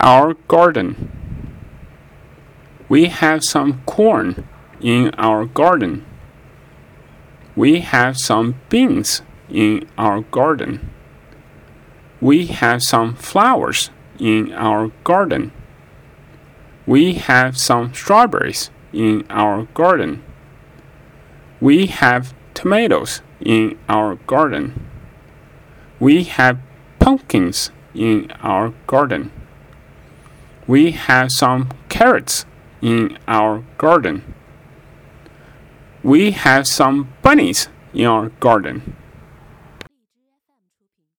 our garden. We have some corn in our garden. We have some beans in our garden. We have some flowers in our garden. We have some strawberries in our garden. We have tomatoes in our garden. We have pumpkins in our garden. We have some carrots in our garden. We have some bunnies in our garden.